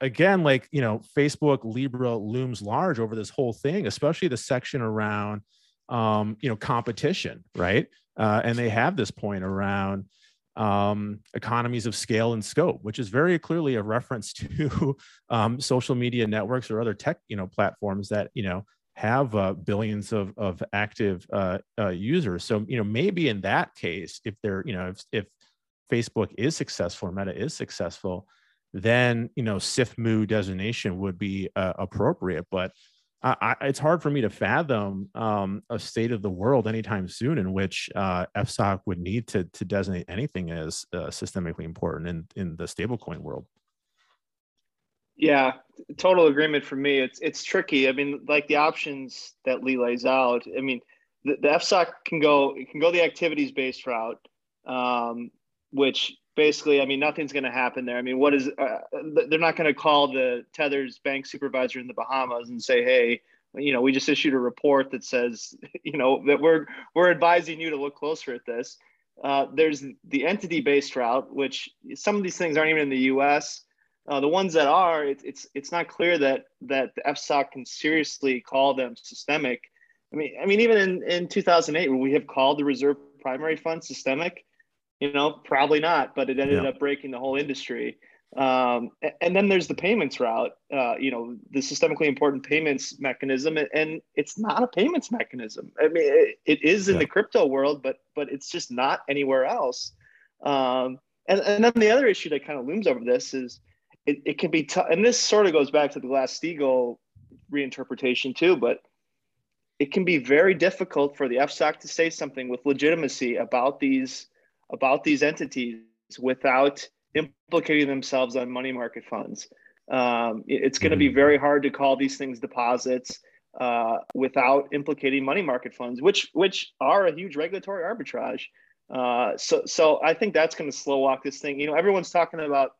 again, like you know, Facebook Libra looms large over this whole thing, especially the section around um, you know, competition, right? Uh, and they have this point around, um, economies of scale and scope, which is very clearly a reference [laughs] to um, social media networks or other tech, you know, platforms that you know have uh, billions of of active uh, uh, users. So you know, maybe in that case, if they're you know if, if Facebook is successful Meta is successful, then you know SIFMU designation would be uh, appropriate. But I, it's hard for me to fathom um, a state of the world anytime soon in which uh, FSOC would need to, to designate anything as uh, systemically important in, in the stablecoin world. Yeah, total agreement for me. It's it's tricky. I mean, like the options that Lee lays out. I mean, the, the FSOC can go can go the activities based route, um, which basically, I mean, nothing's going to happen there. I mean, what is, uh, they're not going to call the Tether's bank supervisor in the Bahamas and say, hey, you know, we just issued a report that says, [laughs] you know, that we're, we're advising you to look closer at this. Uh, there's the entity based route, which some of these things aren't even in the US. Uh, the ones that are, it, it's, it's not clear that, that the FSOC can seriously call them systemic. I mean, I mean, even in, in 2008, when we have called the reserve primary fund systemic, you know, probably not, but it ended yeah. up breaking the whole industry. Um, and then there's the payments route, uh, you know, the systemically important payments mechanism, and it's not a payments mechanism. I mean, it, it is in yeah. the crypto world, but but it's just not anywhere else. Um, and, and then the other issue that kind of looms over this is it, it can be tough, and this sort of goes back to the Glass-Steagall reinterpretation too, but it can be very difficult for the FSOC to say something with legitimacy about these about these entities without implicating themselves on money market funds. Um, it's going to be mm-hmm. very hard to call these things deposits uh, without implicating money market funds, which which are a huge regulatory arbitrage. Uh, so so I think that's going to slow walk this thing. You know, everyone's talking about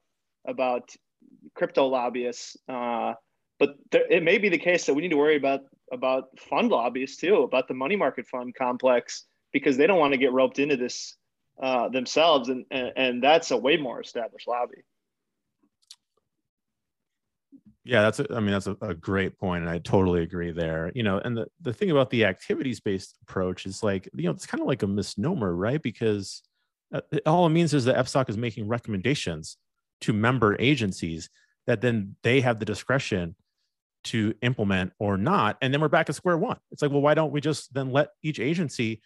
about crypto lobbyists, uh, but there, it may be the case that we need to worry about about fund lobbyists too, about the money market fund complex, because they don't want to get roped into this uh, themselves, and, and, and that's a way more established lobby. Yeah, that's a, I mean that's a, a, great point, and I totally agree there. You know, and the the thing about the activities based approach is like you know it's kind of like a misnomer, right? Because uh, all it means is that FSOC is making recommendations to member agencies that then they have the discretion to implement or not, and then we're back at square one. It's like, well, why don't we just then let each agency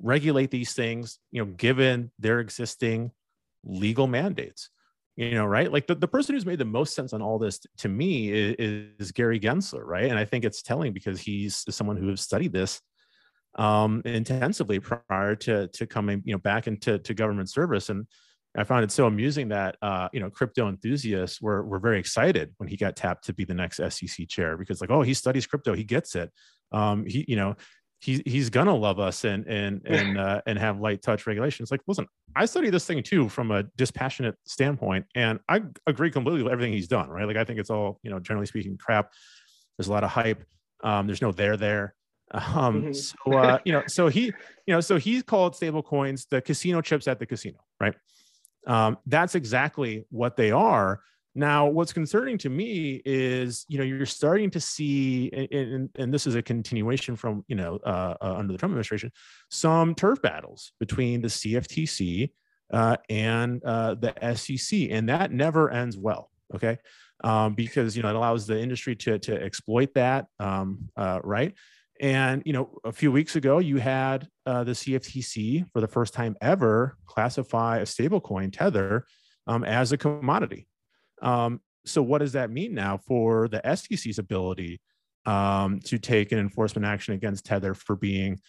regulate these things, you know, given their existing legal mandates. You know, right? Like the, the person who's made the most sense on all this to me is, is Gary Gensler, right? And I think it's telling because he's someone who has studied this um, intensively prior to to coming, you know, back into to government service. And I found it so amusing that uh, you know crypto enthusiasts were were very excited when he got tapped to be the next SEC chair because like oh he studies crypto he gets it um, he you know he's he's gonna love us and and [laughs] and uh, and have light touch regulations. Like, listen, I study this thing too from a dispassionate standpoint, and I agree completely with everything he's done. Right, like I think it's all you know, generally speaking, crap. There's a lot of hype. Um, there's no there there. [laughs] Um, mm-hmm. so uh, you know, so he, you know, so he's called stable coins the casino chips at the casino, right? Um, that's exactly what they are. Now, what's concerning to me is, you know, you're starting to see, and, and this is a continuation from, you know, uh, uh, under the Trump administration, some turf battles between the CFTC uh, and uh, the SEC, and that never ends well. Okay, um, because you know it allows the industry to to exploit that, um, uh, right? And you know, a few weeks ago, you had uh, the CFTC for the first time ever classify a stablecoin Tether um, as a commodity. Um, so what does that mean now for the SEC's ability um, to take an enforcement action against Tether for being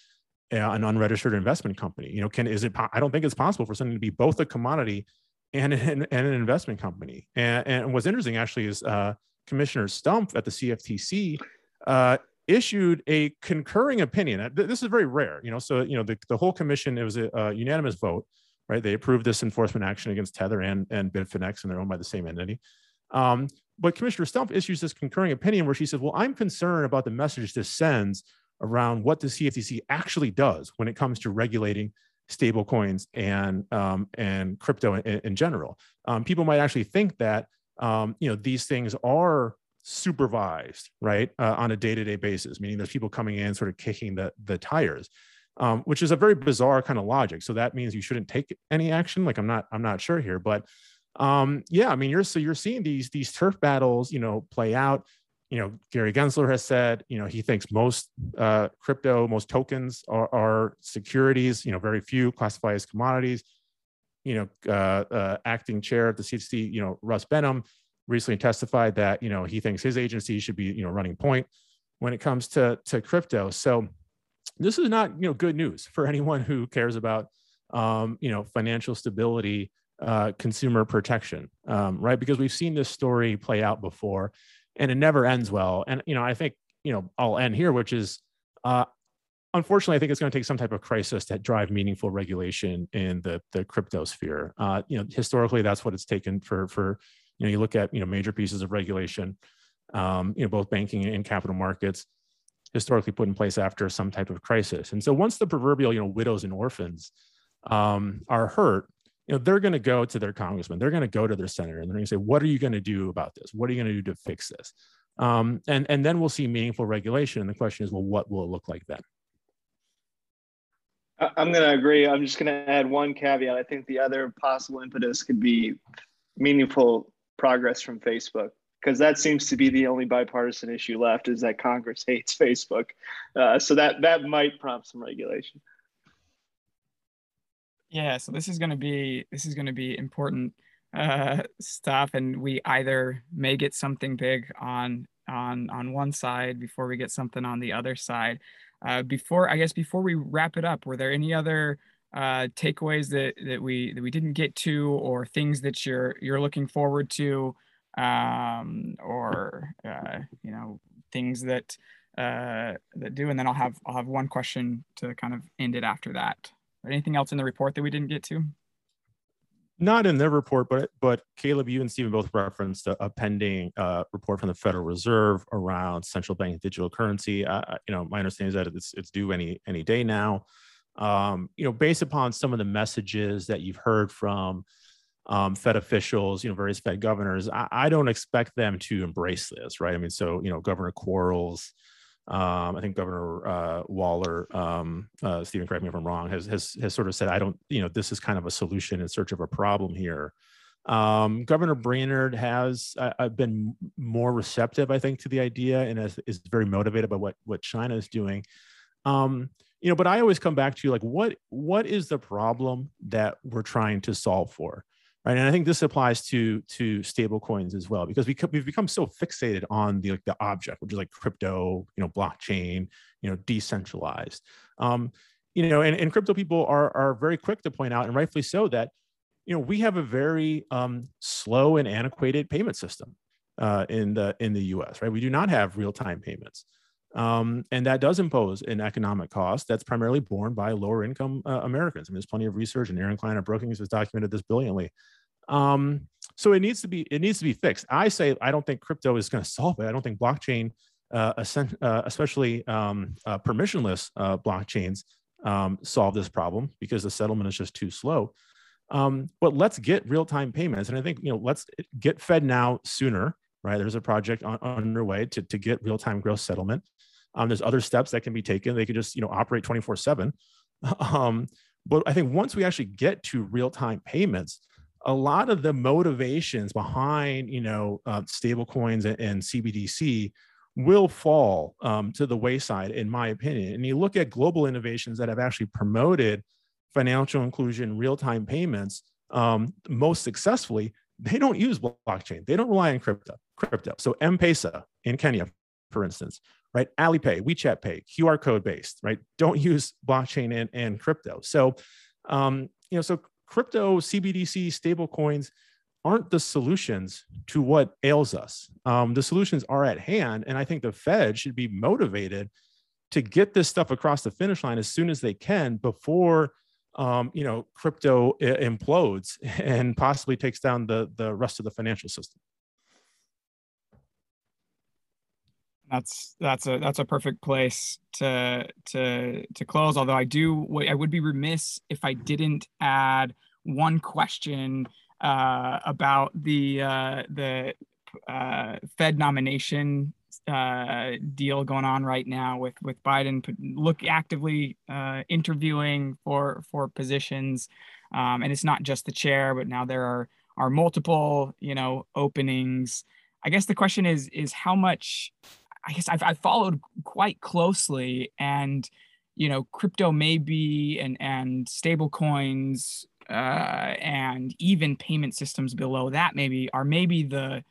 an unregistered investment company? You know, can is it? I don't think it's possible for something to be both a commodity and an, and an investment company. And, and what's interesting actually is uh, Commissioner Stump at the CFTC uh, issued a concurring opinion. This is very rare, you know. So you know, the, the whole commission it was a, a unanimous vote right? They approved this enforcement action against Tether and, and Bitfinex, and they're owned by the same entity. Um, but Commissioner Stump issues this concurring opinion where she says, well, I'm concerned about the message this sends around what the CFTC actually does when it comes to regulating stable coins and, um, and crypto in, in general. Um, people might actually think that, um, you know, these things are supervised, right, uh, on a day-to-day basis, meaning there's people coming in sort of kicking the, the tires. Um, which is a very bizarre kind of logic. So that means you shouldn't take any action. Like I'm not, I'm not sure here, but um, yeah, I mean, you're so you're seeing these these turf battles, you know, play out. You know, Gary Gensler has said, you know, he thinks most uh, crypto, most tokens are, are securities. You know, very few classify as commodities. You know, uh, uh, acting chair of the CFTC, you know, Russ Behnam recently testified that you know he thinks his agency should be you know running point when it comes to to crypto. So this is not you know good news for anyone who cares about um, you know financial stability uh, consumer protection, um, right? Because we've seen this story play out before, and it never ends well. And you know, I think you know I'll end here, which is, uh, unfortunately, I think it's going to take some type of crisis to drive meaningful regulation in the the crypto sphere. Uh, you know, historically, that's what it's taken for for you know you look at you know major pieces of regulation, um, you know both banking and capital markets historically put in place after some type of crisis. And so once the proverbial you know widows and orphans um, are hurt, you know they're going to go to their congressman. They're going to go to their senator and they're going to say what are you going to do about this? What are you going to do to fix this? Um, and and then we'll see meaningful regulation and the question is well what will it look like then? I'm going to agree. I'm just going to add one caveat. I think the other possible impetus could be meaningful progress from facebook because that seems to be the only bipartisan issue left is that congress [laughs] hates facebook uh, so that that might prompt some regulation yeah, so this is going to be this is going to be important uh, stuff, and we either may get something big on on on one side before we get something on the other side. Uh, before I guess before we wrap it up, were there any other uh, takeaways that that we that we didn't get to, or things that you're you're looking forward to, um, or uh, you know things that uh, that do? And then I'll have I'll have one question to kind of end it after that anything else in the report that we didn't get to? Not in their report, but but Kaleb, you and Steven both referenced a, a pending uh, report from the Federal Reserve around central bank digital currency. Uh, you know, my understanding is that it's it's due any any day now. Um, you know, based upon some of the messages that you've heard from um, Fed officials, you know, various Fed governors, I, I, don't expect them to embrace this, right? I mean, so you know, Governor Quarles, um, I think Governor uh, Waller, um, uh, Steven, correct me if I'm wrong, has, has has sort of said, I don't, you know, this is kind of a solution in search of a problem here. Um, Governor Brainard has uh, been more receptive, I think, to the idea and is, is very motivated by what what China is doing. Um, you know, but I always come back to like, what what is the problem that we're trying to solve for? Right? And I think this applies to to stable coins as well because we we've become so fixated on the like the object, which is like crypto, you know, blockchain, you know, decentralized. Um, you know, and, and crypto people are are very quick to point out, and rightfully so, that you know we have a very um, slow and antiquated payment system uh, in the in the U.S. Right? We do not have real time payments. Um, and that does impose an economic cost that's primarily borne by lower income uh, Americans. I mean, there's plenty of research, and Aaron Klein at Brookings has documented this brilliantly. Um, so it needs to be it needs to be fixed. I say I don't think crypto is going to solve it. I don't think blockchain, uh, uh, especially um, uh, permissionless uh, blockchains, um, solve this problem because the settlement is just too slow. Um, but let's get real time payments, and I think you know let's get FedNow sooner. Right, there's a project on, underway to to get real time gross settlement. Um, there's other steps that can be taken. They could just you know operate 24 seven. [laughs] Um, but I think once we actually get to real time payments, a lot of the motivations behind you know uh, stable coins and, and, cbdc will fall um, to the wayside in my opinion and you look at global innovations that have actually promoted financial inclusion real-time payments um, most successfully they don't use blockchain they don't rely on crypto crypto so m-pesa in kenya for instance right alipay wechat pay qr code based right don't [laughs] use blockchain and, and crypto so um, you know so crypto, CBDC, stablecoins aren't the solutions to what ails us. Um, the solutions are at hand. And I think the Fed should be motivated to get this stuff across the finish line as soon as they can before um, you know crypto implodes [laughs] and possibly takes down the the rest of the financial system that's that's a that's a perfect place to to to close although i do i would be remiss if i didn't add one question uh, about the uh, the uh, fed nomination uh, deal going on right now with with Biden look actively uh, interviewing for for positions, um, and it's not just the chair, but now there are are multiple you know openings. I guess the question is is how much. I guess I've, I've followed quite closely, and you know, crypto maybe and and stable coins uh, and even payment systems below that maybe are maybe the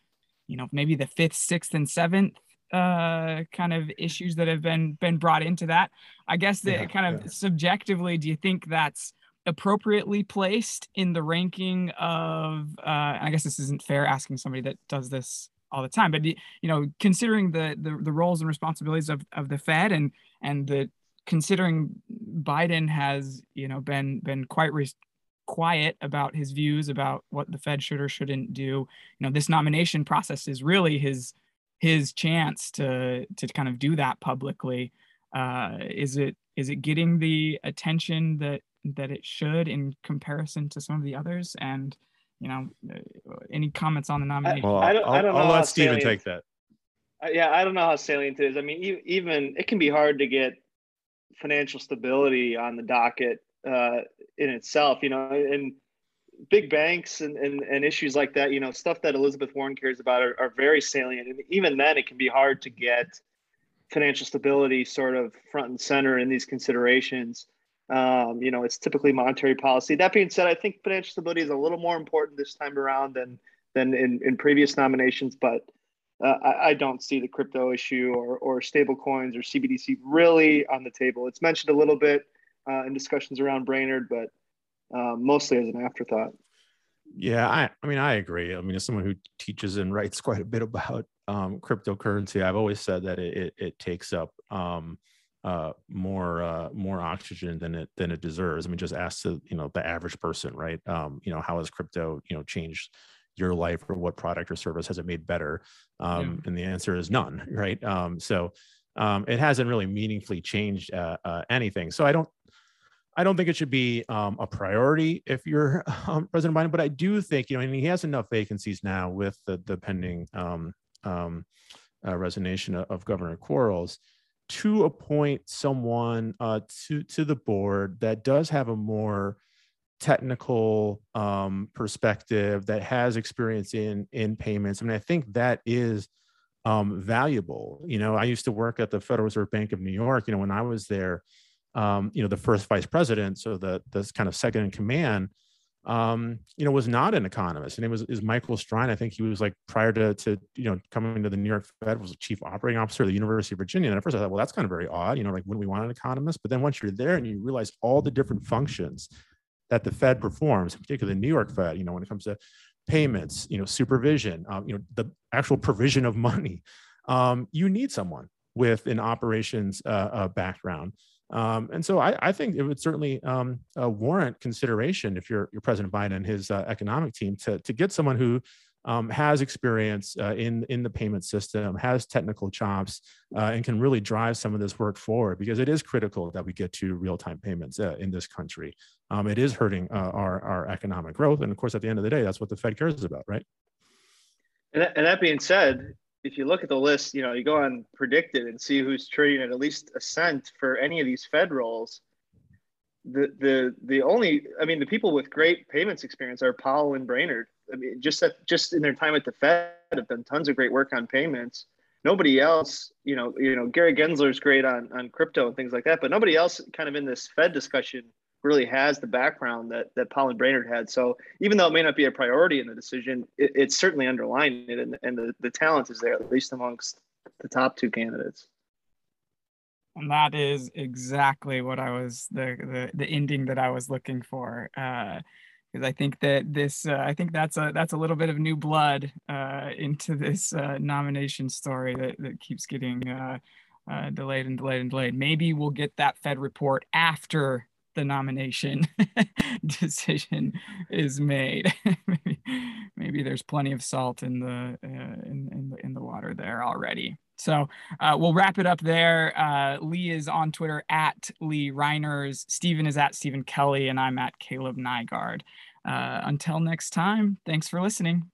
you know maybe the fifth sixth and seventh uh, kind of issues that have been been brought into that i guess that yeah, kind of yeah. subjectively do you think that's appropriately placed in the ranking of uh, i guess this isn't fair asking somebody that does this all the time but you know considering the the, the roles and responsibilities of, of the fed and and the considering biden has you know been been quite re- quiet about his views about what the Fed should or shouldn't do. You know, this nomination process is really his his chance to to kind of do that publicly. Uh, is it is it getting the attention that that it should in comparison to some of the others? And you know, uh, any comments on the nomination? Well, I don't, I don't know. I'll let Steven take that. Yeah, I don't know how salient it is. I mean, even it can be hard to get financial stability on the docket uh, in itself, you know, and big banks and, and, and issues like that, you know, stuff that Elizabeth Warren cares about are, are very salient. And even then, it can be hard to get financial stability sort of front and center in these considerations. Um, you know, it's typically monetary policy. That being said, I think financial stability is a little more important this time around than than in, in previous nominations, but uh, I, I, don't see the crypto issue or, or stable coins or CBDC really on the table. It's mentioned a little bit uh, in discussions around Brainard, but uh, mostly as an afterthought. Yeah, I, I mean, I agree. I mean, as someone who teaches and writes quite a bit about um, cryptocurrency, I've always said that it, it, it takes up um, uh, more uh, more oxygen than it than it deserves. I mean, just ask the you know the average person, right? Um, you know, how has crypto you know changed your life, or what product or service has it made better? Um, yeah. And the answer is none, [laughs] right? Um, so um, it hasn't really meaningfully changed uh, uh, anything. So I don't I don't think it should be um, a priority if you're [laughs] um, President Biden, but I do think you know, and he has enough vacancies now with the, the pending um, um uh, resignation of, of, Governor Quarles to appoint someone uh, to to the board that does have a more technical um, perspective that has experience in in payments. I mean, I think that is um, valuable. You know, I used to work at the Federal Reserve Bank of New York. You know, when I was there um, you know, the first vice president, so the this kind of second in command, um, you know, was not an economist. And it was is Michael Strine. I think he was like prior to to you know coming to the New York Fed was a chief operating officer of the University of Virginia. And at first I thought, well, that's kind of very odd. You know, like when we want an economist? But then once you're there and you realize all the different functions that the Fed performs, particularly the New York Fed, you know, when it comes to payments, you know, supervision, um, you know, the actual provision of money, um, you need someone with an operations uh, uh, background. Um, and so I, I, think it would certainly um, uh, warrant consideration if you're, you're President Biden and his uh, economic team to, to get someone who um, has experience uh, in, in the payment system, has technical chops, uh, and can really drive some of this work forward because it is critical that we get to real-time payments uh, in this country. Um, it is hurting our, our economic growth. And of course, at the end of the day, that's what the Fed cares about, right? And that, and that being said, if you look at the list, you know, you go on PredictIt and see who's trading at at least a cent for any of these Fed roles. The the the only, I mean, the people with great payments experience are Powell and Brainard. I mean, just at, just in their time at the Fed, have done tons of great work on payments. Nobody else, you know, you know, Gary Gensler's great on on crypto and things like that, but nobody else kind of in this Fed discussion really has the background that that and Brainard had. So even though it may not be a priority in the decision, it, it's certainly underlying it, and, and the, the talent is there at least amongst the top two candidates. And that is exactly what I was the the, the ending that I was looking for. Uh, because I think that this, uh, I think that's a that's a little bit of new blood uh, into this uh, nomination story that, that keeps getting uh, uh, delayed and delayed and delayed. Maybe we'll get that Fed report after the nomination [laughs] decision is made. [laughs] maybe, maybe, there's plenty of salt in the uh, in, in the in the water there already. So uh, we'll wrap it up there. Uh, Lee is on Twitter at Lee Reiners. Steven is at Steven Kelly, and I'm at Kaleb Nygaard. Uh, until next time, thanks for listening.